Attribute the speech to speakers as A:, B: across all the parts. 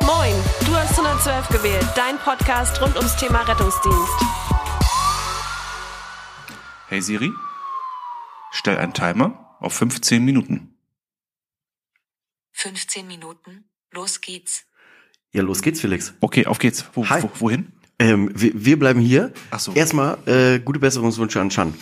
A: Moin, du hast 112 gewählt, dein Podcast rund ums Thema Rettungsdienst.
B: Hey Siri, stell einen Timer auf 15 Minuten.
C: 15 Minuten. Los geht's.
D: Ja, los geht's, Felix.
B: Okay, auf geht's. Wo,
D: Hi.
B: wo, wohin?
D: Ähm, wir, wir bleiben hier.
B: Ach so.
D: Erstmal äh, gute Besserungswünsche an Chan.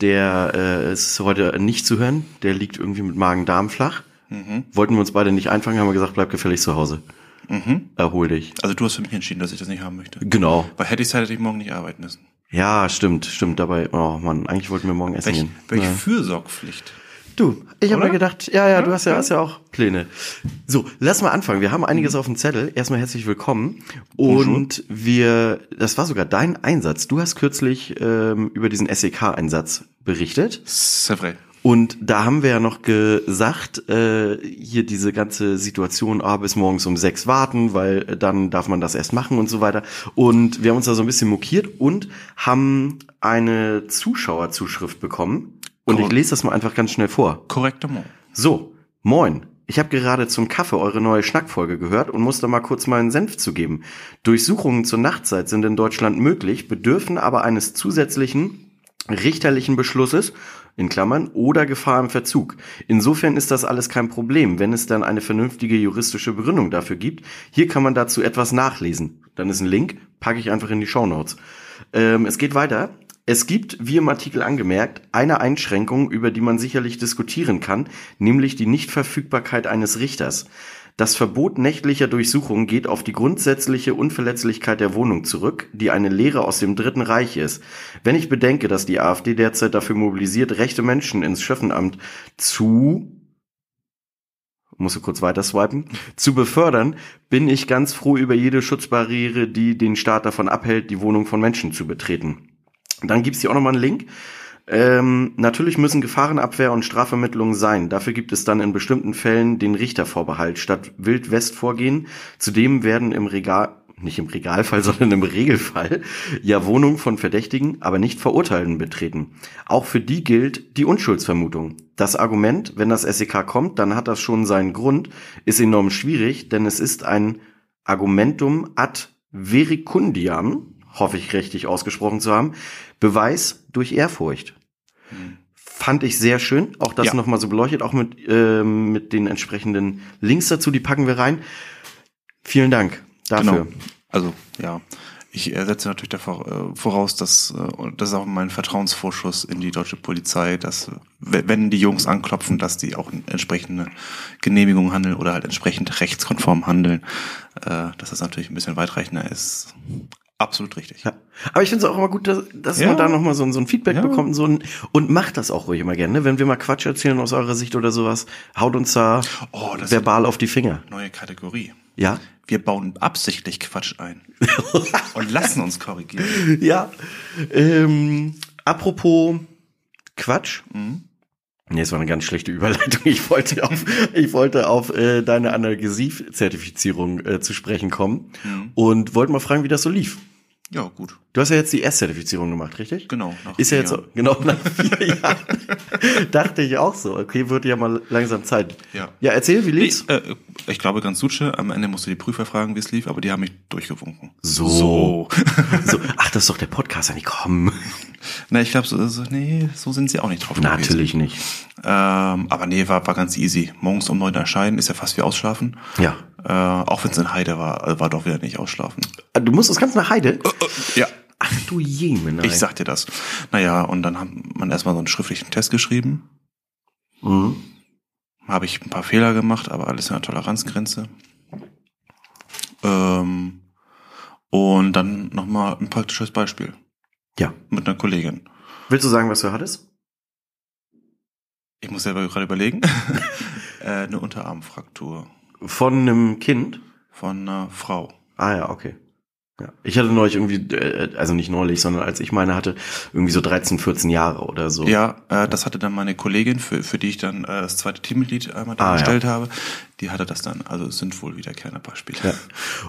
D: Der äh, ist heute nicht zu hören. Der liegt irgendwie mit Magen-Darm flach.
B: Mhm.
D: Wollten wir uns beide nicht einfangen, haben wir gesagt, bleib gefälligst zu Hause.
B: Mhm.
D: Erhol dich.
B: Also du hast für mich entschieden, dass ich das nicht haben möchte.
D: Genau.
B: Weil hätte ich Zeit, hätte ich morgen nicht arbeiten müssen.
D: Ja, stimmt, stimmt. Dabei, oh Mann, eigentlich wollten wir morgen essen
B: Welche,
D: gehen.
B: welche
D: Ja.
B: Fürsorgpflicht?
D: Du, ich habe mir gedacht, ja, ja, du hast ja, hast ja auch Pläne. So, lass mal anfangen. Wir haben einiges auf dem Zettel. Erstmal herzlich willkommen. Und wir, das war sogar dein Einsatz. Du hast kürzlich ähm, über diesen SEK-Einsatz berichtet.
B: C'est vrai.
D: Und da haben wir ja noch gesagt, äh, hier diese ganze Situation, ah, bis morgens um sechs warten, weil äh, dann darf man das erst machen und so weiter. Und wir haben uns da so ein bisschen mokiert und haben eine Zuschauerzuschrift bekommen. Und ich lese das mal einfach ganz schnell vor.
B: Korrektement.
D: So, moin. Ich habe gerade zum Kaffee eure neue Schnackfolge gehört und muss da mal kurz meinen Senf zugeben. Durchsuchungen zur Nachtzeit sind in Deutschland möglich, bedürfen aber eines zusätzlichen richterlichen Beschlusses in Klammern oder Gefahr im Verzug. Insofern ist das alles kein Problem, wenn es dann eine vernünftige juristische Begründung dafür gibt. Hier kann man dazu etwas nachlesen. Dann ist ein Link, packe ich einfach in die Shownotes. Ähm, es geht weiter. Es gibt, wie im Artikel angemerkt, eine Einschränkung, über die man sicherlich diskutieren kann, nämlich die Nichtverfügbarkeit eines Richters. Das Verbot nächtlicher Durchsuchung geht auf die grundsätzliche Unverletzlichkeit der Wohnung zurück, die eine Lehre aus dem Dritten Reich ist. Wenn ich bedenke, dass die AfD derzeit dafür mobilisiert, rechte Menschen ins Schöffenamt zu musst du kurz weiter swipen, zu befördern, bin ich ganz froh über jede Schutzbarriere, die den Staat davon abhält, die Wohnung von Menschen zu betreten. Dann gibt's hier auch nochmal einen Link. Ähm, natürlich müssen Gefahrenabwehr und Strafvermittlung sein. Dafür gibt es dann in bestimmten Fällen den Richtervorbehalt statt Wild-West-Vorgehen. Zudem werden im Regal, nicht im Regalfall, sondern im Regelfall, ja Wohnungen von Verdächtigen, aber nicht Verurteilten betreten. Auch für die gilt die Unschuldsvermutung. Das Argument, wenn das SEK kommt, dann hat das schon seinen Grund, ist enorm schwierig, denn es ist ein Argumentum ad vericundiam, hoffe ich richtig ausgesprochen zu haben, Beweis durch Ehrfurcht. Fand ich sehr schön, auch das
B: Ja.
D: nochmal so beleuchtet, auch mit, ähm, mit den entsprechenden Links dazu, die packen wir rein. Vielen Dank dafür.
B: Genau. Also, ja. Ich äh, setze natürlich davor äh, voraus, dass äh, das ist auch mein Vertrauensvorschuss in die deutsche Polizei, dass wenn die Jungs anklopfen, dass die auch entsprechende Genehmigung handeln oder halt entsprechend rechtskonform handeln. Äh, dass das natürlich ein bisschen weitreichender ist. Absolut richtig.
D: Ja. Aber ich finde es auch immer gut, dass, dass
B: Ja.
D: man da nochmal so, ein- so ein Feedback
B: Ja.
D: bekommt und, so ein, und macht das auch ruhig immer gerne. ne? Wenn wir mal Quatsch erzählen aus eurer Sicht oder sowas, haut uns da
B: Oh,
D: verbal auf die Finger.
B: Neue Kategorie.
D: Ja?
B: Wir bauen absichtlich Quatsch ein und lassen uns korrigieren.
D: Ja. Ähm, apropos Quatsch.
B: Mhm.
D: Nee, es war eine ganz schlechte Überleitung. Ich wollte auf, ich wollte auf äh, deine Analgesie-Zertifizierung äh, zu sprechen kommen
B: Mhm.
D: und wollte mal fragen, wie das so lief.
B: Ja, gut.
D: Du hast ja jetzt die S-Zertifizierung gemacht, richtig?
B: Genau. nach
D: Ist ja jetzt so,
B: Jahren.
D: genau nach vier Jahren. Dachte ich auch so. Okay, wird ja mal langsam Zeit.
B: Ja.
D: Ja, erzähl, wie lief's?
B: Ich, äh, ich glaube ganz Suche. Am Ende musst du die Prüfer fragen, wie es lief, aber die haben mich durchgewunken.
D: So.
B: So.
D: so. Ach, das ist doch der Podcast, ja nicht komm.
B: Na, ich glaube, so, so, nee, so sind sie auch nicht drauf. gewesen.
D: Natürlich nicht.
B: Ähm, aber nee, war, war ganz easy. Morgens um neun erscheinen, ist ja fast wie ausschlafen.
D: Ja.
B: Äh, auch wenn es in Heide war, äh, war doch wieder nicht ausschlafen.
D: Du musst das ganz nach Heide?
B: Ja.
D: Ach du Jemen.
B: Ich sag dir das. Naja, und dann hat man erstmal so einen schriftlichen Test geschrieben.
D: Mhm.
B: Habe ich ein paar Fehler gemacht, aber alles in der Toleranzgrenze. Ähm, und dann nochmal ein praktisches Beispiel
D: Ja.
B: mit einer Kollegin.
D: Willst du sagen, was du hattest?
B: Ich muss selber gerade überlegen. äh, eine Unterarmfraktur
D: Von einem Kind?
B: von einer Frau.
D: Ah ja, okay. Ja. Ich hatte neulich irgendwie, äh, also nicht neulich, sondern als ich meine hatte, irgendwie so 13, 14 Jahre oder so.
B: Ja, äh, das hatte dann meine Kollegin, für, für die ich dann äh, das zweite Teammitglied einmal
D: Ah,
B: dargestellt habe. Die hatte das dann, also es sind wohl wiederkehrende Beispiele.
D: Ja.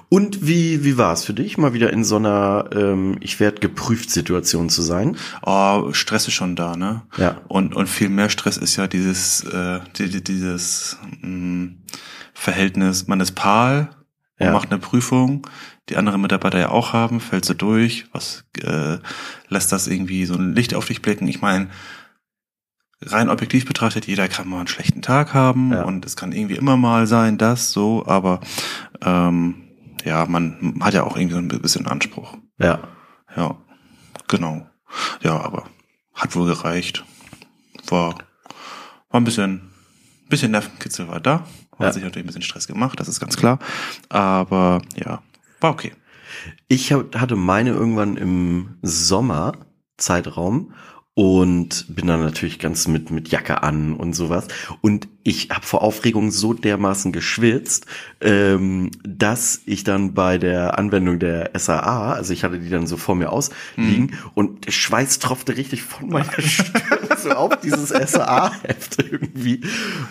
D: Und wie, wie war es für dich, mal wieder in so einer ähm, Ich werde geprüft Situation zu sein?
B: Oh, Stress ist schon da, ne?
D: Ja.
B: Und, und viel mehr Stress ist ja dieses, äh, die, die, dieses mh, Verhältnis, man ist und
D: Ja.
B: macht eine Prüfung, die andere Mitarbeiter ja auch haben, fällt so durch, was äh, lässt das irgendwie so ein Licht auf dich blicken? Ich meine, rein objektiv betrachtet, jeder kann mal einen schlechten Tag haben
D: Ja.
B: und es kann irgendwie immer mal sein, das so, aber ähm, ja, man hat ja auch irgendwie so ein bisschen Anspruch.
D: Ja.
B: Ja, genau. Ja, aber hat wohl gereicht. War, war ein bisschen, bisschen Nervenkitzel war da. Hat
D: Ja.
B: sich natürlich ein bisschen Stress gemacht, das ist ganz klar. Aber ja, war okay.
D: Ich hab, hatte meine irgendwann im Sommer Zeitraum und bin dann natürlich ganz mit mit Jacke an und sowas und ich habe vor Aufregung so dermaßen geschwitzt, ähm, dass ich dann bei der Anwendung der SAA, also ich hatte die dann so vor mir ausliegen und der Schweiß tropfte richtig von meiner Stirn so auf dieses SAA-Heft irgendwie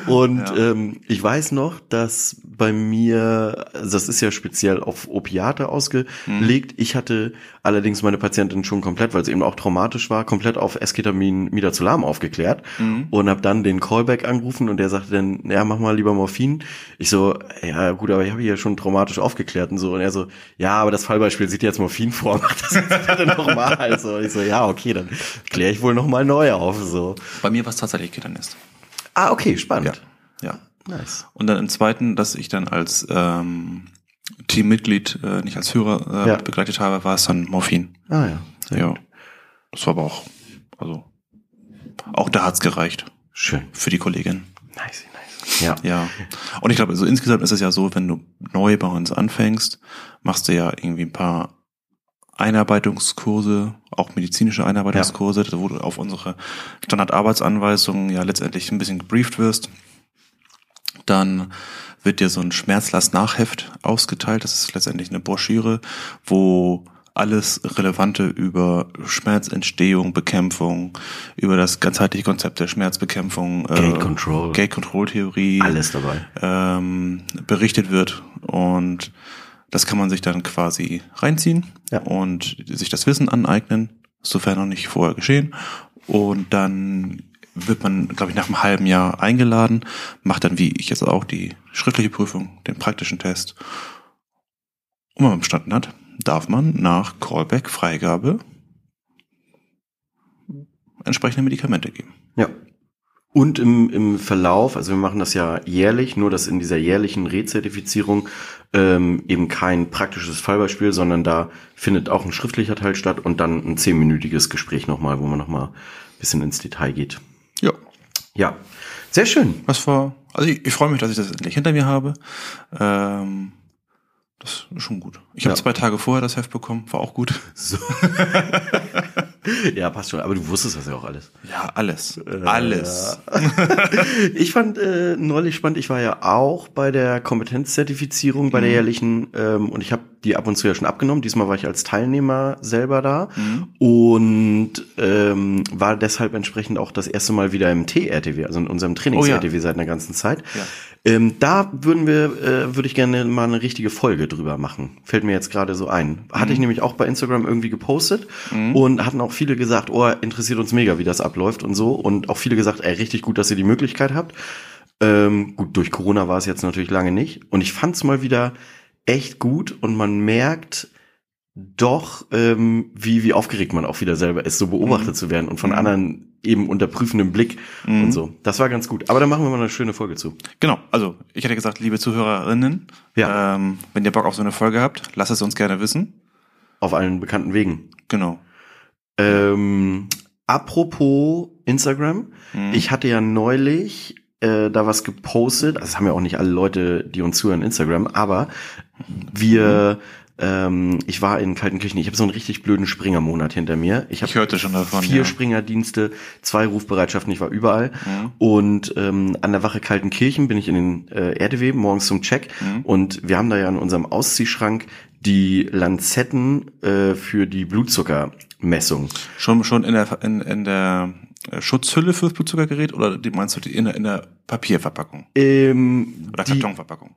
D: und
B: Ja.
D: ähm, ich weiß noch, dass bei mir, also das ist ja speziell auf Opiate ausgelegt. Ich hatte allerdings meine Patientin schon komplett, weil es eben auch traumatisch war, komplett auf Esketamin Midazolam aufgeklärt und habe dann den Callback angerufen und der sagte dann, ja, mach mal lieber Morphin. Ich so, ja gut, aber ich habe hier schon traumatisch aufgeklärt und so. Und er so, ja, aber das Fallbeispiel sieht jetzt Morphin vor, macht das jetzt bitte nochmal. So, ich so, ja, okay, dann kläre ich wohl nochmal neu auf. So.
B: Bei mir war es tatsächlich Keternest.
D: Ah, okay, spannend.
B: Ja.
D: Nice.
B: Und dann im zweiten, dass ich dann als ähm, Teammitglied, äh, nicht als Hörer äh,
D: Ja.
B: begleitet habe, war es dann Morphin.
D: Ah ja. Sehr
B: Ja.
D: gut.
B: Das war aber auch, also, auch da hat's gereicht
D: Schön.
B: für die Kollegin.
D: Nice, nice. Ja.
B: Ja. Und ich glaube, also insgesamt ist es ja so, wenn du neu bei uns anfängst, machst du ja irgendwie ein paar Einarbeitungskurse, auch medizinische Einarbeitungskurse, wo du auf unsere Standardarbeitsanweisungen ja letztendlich ein bisschen gebrieft wirst. Dann wird dir so ein Schmerzlast-Nachheft ausgeteilt. Das ist letztendlich eine Broschüre, wo alles Relevante über Schmerzentstehung, Bekämpfung, über das ganzheitliche Konzept der Schmerzbekämpfung, äh,
D: Gate Control.
B: Gate Control Theorie,
D: Alles dabei.
B: ähm, berichtet wird und das kann man sich dann quasi reinziehen
D: Ja.
B: und sich das Wissen aneignen, sofern noch nicht vorher geschehen. Und dann wird man, glaube ich, nach einem halben Jahr eingeladen, macht dann wie ich jetzt auch die schriftliche Prüfung, den praktischen Test. Und wenn man bestanden hat, darf man nach Callback Freigabe entsprechende Medikamente geben.
D: Ja. Und im, im Verlauf, also wir machen das ja jährlich, nur dass in dieser jährlichen Rezertifizierung ähm, eben kein praktisches Fallbeispiel, sondern da findet auch ein schriftlicher Teil statt und dann ein zehnminütiges Gespräch nochmal, wo man nochmal ein bisschen ins Detail geht.
B: Ja,
D: Ja, sehr schön.
B: Das war, also ich, ich freue mich, dass ich das endlich hinter mir habe. Ähm, das ist schon gut. Ich habe
D: Ja.
B: zwei Tage vorher das Heft bekommen, war auch gut.
D: So. ja, passt schon. Aber du wusstest das ja auch alles.
B: Ja, alles. alles.
D: Ich fand äh, neulich spannend, ich war ja auch bei der Kompetenzzertifizierung, bei der jährlichen, ähm, und ich habe die ab und zu ja schon abgenommen. Diesmal war ich als Teilnehmer selber da und ähm, war deshalb entsprechend auch das erste Mal wieder im T-RTW, also in unserem Trainings-RTW seit einer ganzen Zeit.
B: Ja.
D: Ähm, da würden wir, äh, würde ich gerne mal eine richtige Folge drüber machen. Fällt mir jetzt gerade so ein. Hatte ich nämlich auch bei Instagram irgendwie gepostet und hatten auch viele gesagt, oh, interessiert uns mega, wie das abläuft und so. Und auch viele gesagt, ey, richtig gut, dass ihr die Möglichkeit habt. Ähm, gut, durch Corona war es jetzt natürlich lange nicht. Und ich fand es mal wieder echt gut und man merkt doch, ähm, wie, wie aufgeregt man auch wieder selber ist, so beobachtet zu werden und von anderen eben unter prüfendem Blick und so. Das war ganz gut. Aber da machen wir mal eine schöne Folge zu.
B: Genau, also ich hätte gesagt, liebe Zuhörerinnen,
D: Ja.
B: ähm, wenn ihr Bock auf so eine Folge habt, lasst es uns gerne wissen.
D: Auf allen bekannten Wegen.
B: Genau.
D: Ähm, apropos Instagram, ich hatte ja neulich äh, da was gepostet. Also das haben ja auch nicht alle Leute, die uns zuhören, Instagram, aber wir, ähm, ich war in Kaltenkirchen. Ich habe so einen richtig blöden Springermonat hinter mir. Ich, hab
B: Ich hörte schon davon,
D: Vier
B: ja.
D: Springerdienste, zwei Rufbereitschaften. Ich war überall. Und ähm, an der Wache Kaltenkirchen bin ich in den äh, RDW morgens zum Check. Und wir haben da ja in unserem Ausziehschrank die Lanzetten äh, für die Blutzuckermessung.
B: Schon, schon in der, in, in der äh, Schutzhülle fürs Blutzuckergerät oder meinst du die in der, in der Papierverpackung
D: Ähm,
B: oder
D: die,
B: Kartonverpackung?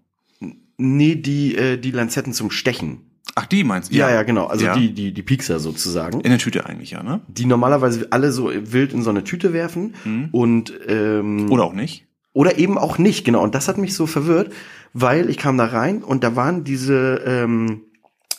D: nee, die, äh, die Lanzetten zum Stechen.
B: Ach, die meinst du?
D: Ja, ja, genau. Also
B: Ja.
D: die, die, die Piekser sozusagen.
B: In der Tüte eigentlich, ja, ne?
D: die normalerweise alle so wild in so eine Tüte werfen und ähm,
B: Oder auch nicht?
D: oder eben auch nicht, genau. Und das hat mich so verwirrt, weil ich kam da rein und da waren diese ähm,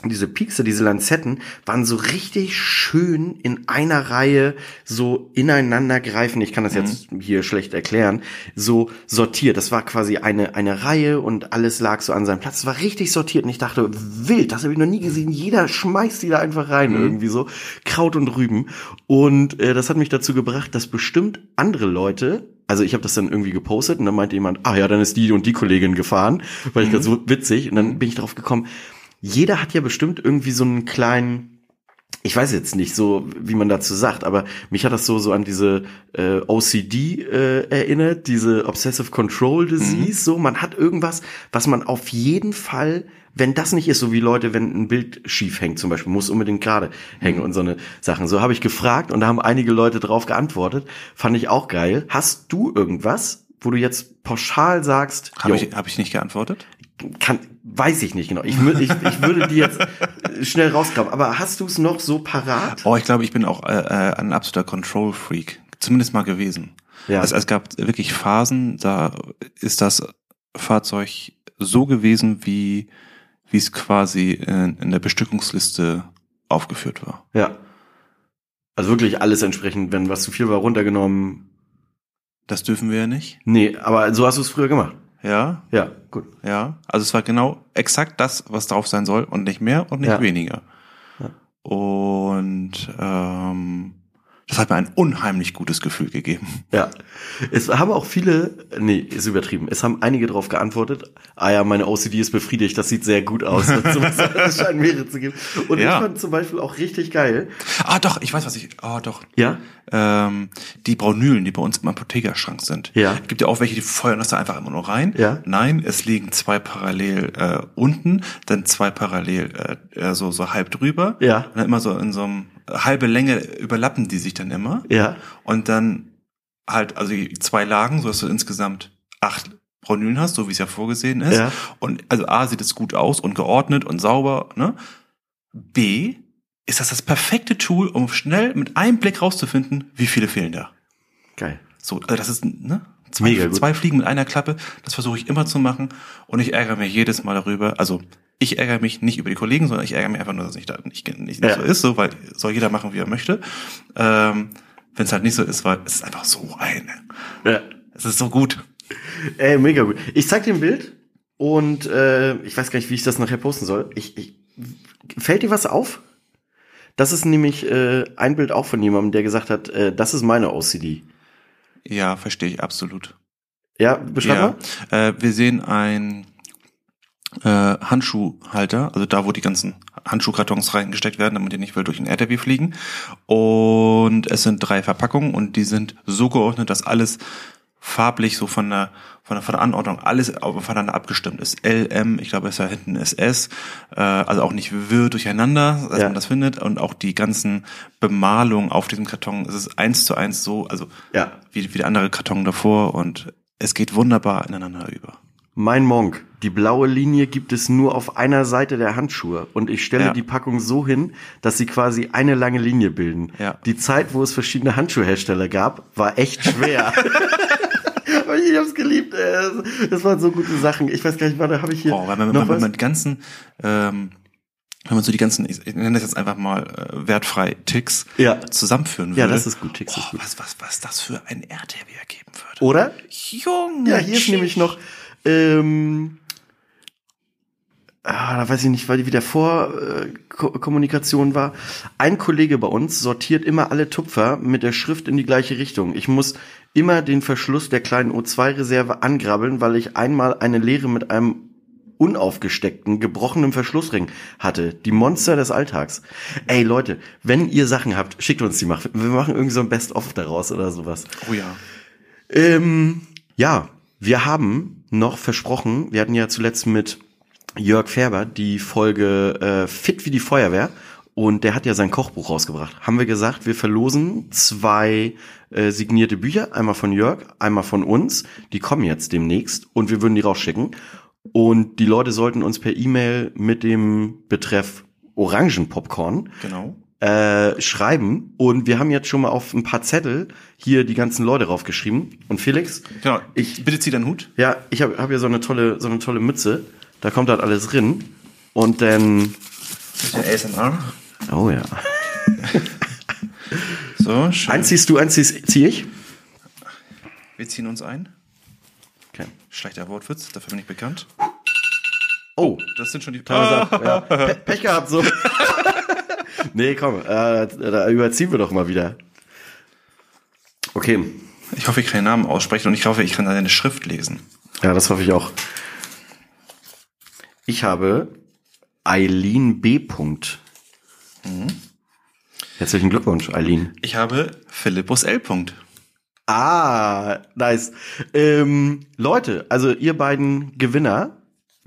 D: diese Piekse, diese Lanzetten, waren so richtig schön in einer Reihe so ineinander greifen. Ich kann das jetzt hier schlecht erklären. So sortiert. Das war quasi eine, eine Reihe und alles lag so an seinem Platz. Es war richtig sortiert und ich dachte, wild, das habe ich noch nie gesehen. Jeder schmeißt die da einfach rein irgendwie so. Kraut und Rüben. Und äh, das hat mich dazu gebracht, dass bestimmt andere Leute also ich habe das dann irgendwie gepostet und dann meinte jemand, ah ja, dann ist die und die Kollegin gefahren, weil ich das so witzig und dann bin ich drauf gekommen, jeder hat ja bestimmt irgendwie so einen kleinen, ich weiß jetzt nicht so, wie man dazu sagt, aber mich hat das so so an diese äh, OCD äh, erinnert, diese Obsessive Control Disease. So, man hat irgendwas, was man auf jeden Fall, wenn das nicht ist, so wie Leute, wenn ein Bild schief hängt, zum Beispiel, muss unbedingt gerade hängen und so eine Sachen. So habe ich gefragt und da haben einige Leute drauf geantwortet. Fand ich auch geil. Hast du irgendwas, wo du jetzt pauschal sagst,
B: Habe ich, hab ich nicht geantwortet?
D: kann, weiß ich nicht genau. Ich, ich, ich würde die jetzt schnell rausgraben. Aber hast du es noch so parat?
B: Oh, ich glaube, ich bin auch äh, äh, ein absoluter Control-Freak. Zumindest mal gewesen.
D: Ja.
B: Es, es gab wirklich Phasen, da ist das Fahrzeug so gewesen, wie wie es quasi in, in der Bestückungsliste aufgeführt war.
D: Ja. Also wirklich alles entsprechend, wenn was zu viel war, runtergenommen.
B: Das dürfen wir ja nicht.
D: Nee, aber so hast du es früher gemacht.
B: Ja,
D: Ja, gut.
B: ja. Also es war genau exakt das, was drauf sein soll und nicht mehr und nicht
D: Ja.
B: weniger.
D: Ja.
B: Und ähm, das hat mir ein unheimlich gutes Gefühl gegeben.
D: Ja. Es haben auch viele, nee, ist übertrieben. Es haben einige drauf geantwortet. Ah ja, meine OCD ist befriedigt, das sieht sehr gut aus. Es scheint mehrere zu geben. Und
B: Ja.
D: ich fand zum Beispiel auch richtig geil.
B: Ah, doch, ich weiß, was ich. Ah, doch.
D: Ja.
B: Ähm, die Braunülen, die bei uns im Apothekerschrank sind.
D: Ja.
B: Gibt ja auch welche, die feuern das da einfach immer nur rein.
D: Ja.
B: Nein, es liegen zwei parallel äh, unten, dann zwei parallel äh, äh, so so halb drüber.
D: Ja.
B: Und dann immer so in so einem halbe Länge überlappen die sich dann immer.
D: Ja.
B: Und dann halt, also die zwei Lagen, so dass du insgesamt acht Braunülen hast, so wie es ja vorgesehen ist.
D: Ja.
B: Und also A sieht es gut aus und geordnet und sauber, ne? B ist das das perfekte Tool, um schnell mit einem Blick rauszufinden, wie viele fehlen da.
D: Geil.
B: So, also das ist, ne? Zwei,
D: Mega gut.
B: zwei Fliegen mit einer Klappe, das versuche ich immer zu machen und ich ärgere mich jedes Mal darüber. Also ich ärgere mich nicht über die Kollegen, sondern ich ärgere mich einfach nur, dass da nicht, nicht, nicht
D: Ja.
B: so ist, so, weil soll jeder machen, wie er möchte. Ähm, Wenn es halt nicht so ist, weil es ist einfach so eine.
D: Ja.
B: Es ist so gut.
D: Ey, mega gut. Ich zeig dir ein Bild und äh, ich weiß gar nicht, wie ich das nachher posten soll. Ich, ich, fällt dir was auf? Das ist nämlich äh, ein Bild auch von jemandem, der gesagt hat, äh, das ist meine OCD.
B: Ja, verstehe ich absolut.
D: Ja, beschreib mal.
B: Äh, wir sehen ein äh, Handschuhhalter, also da, wo die ganzen Handschuhkartons reingesteckt werden, damit die nicht wild durch den RTW fliegen. Und es sind drei Verpackungen und die sind so geordnet, dass alles farblich so von der von der, von der Anordnung alles aufeinander abgestimmt ist. LM, ich glaube, es ist ja hinten SS, äh, also auch nicht wirr durcheinander, dass
D: Ja.
B: man das findet und auch die ganzen Bemalungen auf diesem Karton, es ist eins zu eins so, also
D: Ja.
B: wie, wie der andere Karton davor und es geht wunderbar ineinander über.
D: Mein Monk. Die blaue Linie gibt es nur auf einer Seite der Handschuhe und ich stelle
B: Ja.
D: die Packung so hin, dass sie quasi eine lange Linie bilden.
B: Ja.
D: Die Zeit, wo es verschiedene Handschuhhersteller gab, war echt schwer. Ich hab's geliebt. ey. Das waren so gute Sachen. Ich weiß gar nicht, warte, habe ich hier
B: Oh, weil man,
D: noch was?
B: man die ganzen, ähm, wenn man so die ganzen, ich, ich nenne das jetzt einfach mal äh, wertfrei Ticks
D: Ja.
B: zusammenführen würde.
D: Ja, das ist gut, Ticks
B: oh,
D: ist gut.
B: Was, was, was das für ein RTW ergeben würde.
D: Oder?
B: Junge.
D: Ja, hier ist nämlich noch, ähm, ah, da weiß ich nicht, weil wie der Vorkommunikation war. Ein Kollege bei uns sortiert immer alle Tupfer mit der Schrift in die gleiche Richtung. Ich muss immer den Verschluss der kleinen O2-Reserve angrabbeln, weil ich einmal eine Leere mit einem unaufgesteckten, gebrochenen Verschlussring hatte. Die Monster des Alltags. Ey Leute, wenn ihr Sachen habt, schickt uns die mal. Wir machen irgendwie so ein Best-of daraus oder sowas.
B: Oh ja.
D: Ähm, ja, wir haben noch versprochen, wir hatten ja zuletzt mit Jörg Färber die Folge äh, Fit wie die Feuerwehr und der hat ja sein Kochbuch rausgebracht. Haben wir gesagt, wir verlosen zwei äh, signierte Bücher, einmal von Jörg, einmal von uns. Die kommen jetzt demnächst und wir würden die rausschicken. Und die Leute sollten uns per E-Mail mit dem Betreff Orangenpopcorn
B: Genau.
D: Äh, schreiben. Und wir haben jetzt schon mal auf ein paar Zettel hier die ganzen Leute draufgeschrieben. Und Felix,
B: Genau.
D: Ich-
B: Bitte zieh deinen Hut.
D: ja, ich habe hab hier so eine tolle, so eine tolle Mütze. Da kommt halt alles drin. Und dann,
B: Bisschen ASMR.
D: oh ja.
B: So, schön.
D: Eins ziehst du, eins zieh zieh ich.
B: Wir ziehen uns ein.
D: Okay.
B: Schlechter Wortwitz, dafür bin ich bekannt.
D: Oh,
B: Das sind schon die.
D: ja. Pe Pech gehabt so. nee, komm, äh, da überziehen wir doch mal wieder. Okay,
B: Ich hoffe, ich kann den Namen aussprechen und ich hoffe, ich kann deine Schrift lesen.
D: ja, das hoffe ich auch. Ich habe Eileen B. Punkt. Herzlichen Glückwunsch, Eileen.
B: Ich habe Philippus L. Punkt.
D: Ah, nice. Ähm, Leute, also ihr beiden Gewinner,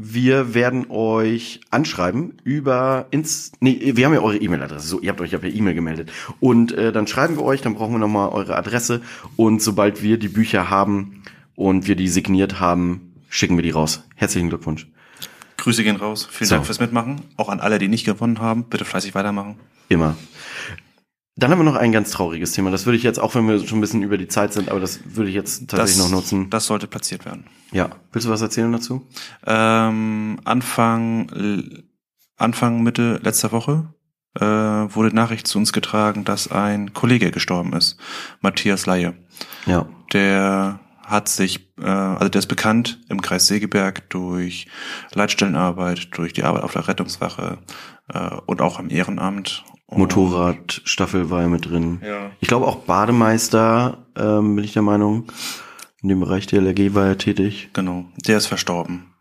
D: wir werden euch anschreiben über ins nee, wir haben ja eure E-Mail-Adresse. So, ihr habt euch ja per E-Mail gemeldet und äh, dann schreiben wir euch, dann brauchen wir noch mal eure Adresse und sobald wir die Bücher haben und wir die signiert haben, schicken wir die raus. Herzlichen Glückwunsch.
B: Grüße gehen raus. Vielen
D: So.
B: Dank fürs Mitmachen. Auch an alle, die nicht gewonnen haben. Bitte fleißig weitermachen.
D: Immer. Dann haben wir noch ein ganz trauriges Thema. Das würde ich jetzt, auch wenn wir schon ein bisschen über die Zeit sind, aber das würde ich jetzt tatsächlich noch nutzen.
B: Das sollte platziert werden.
D: Ja. Willst du was erzählen dazu?
B: Ähm, Anfang, Anfang, Mitte letzter Woche äh, wurde Nachricht zu uns getragen, dass ein Kollege gestorben ist. Matthias Laie.
D: Ja.
B: Der hat sich, äh, also der ist bekannt im Kreis Segeberg durch Leitstellenarbeit, durch die Arbeit auf der Rettungswache äh, und auch am Ehrenamt. Und-
D: Motorradstaffel war ja mit drin.
B: Ja.
D: Ich glaube auch Bademeister, ähm, bin ich der Meinung. In dem Bereich der LRG war er tätig.
B: Genau, der ist verstorben.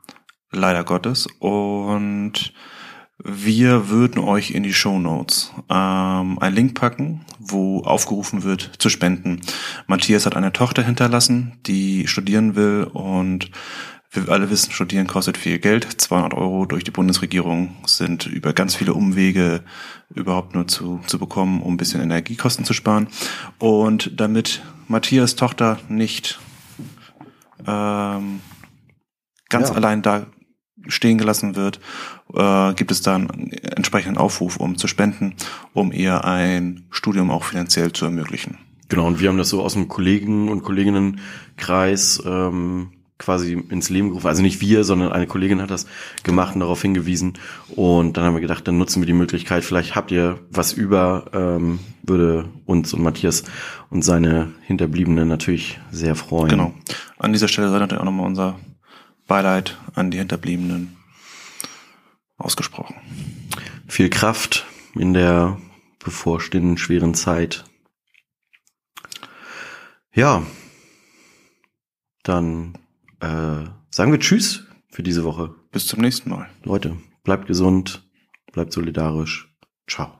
B: Leider Gottes. Und wir würden euch in die Show Notes ähm, einen Link packen, wo aufgerufen wird zu spenden. Matthias hat eine Tochter hinterlassen, die studieren will und wir alle wissen, studieren kostet viel Geld. 200 Euro durch die Bundesregierung sind über ganz viele Umwege überhaupt nur zu, zu bekommen, um ein bisschen Energiekosten zu sparen. Und damit Matthias Tochter nicht ähm, ganz
D: Ja.
B: allein da stehen gelassen wird, äh, gibt es dann einen entsprechenden Aufruf, um zu spenden, um ihr ein Studium auch finanziell zu ermöglichen.
D: Genau, und wir haben das so aus dem Kollegen- und Kolleginnenkreis ähm, quasi ins Leben gerufen. Also nicht wir, sondern eine Kollegin hat das gemacht und darauf hingewiesen. Und dann haben wir gedacht, dann nutzen wir die Möglichkeit. Vielleicht habt ihr was über, ähm, würde uns und Matthias und seine Hinterbliebenen natürlich sehr freuen.
B: Genau. An dieser Stelle sei natürlich auch nochmal unser Beileid an die Hinterbliebenen ausgesprochen.
D: Viel Kraft in der bevorstehenden schweren Zeit. Ja, dann äh, sagen wir Tschüss für diese Woche.
B: Bis zum nächsten Mal.
D: Leute, bleibt gesund, bleibt solidarisch. Ciao.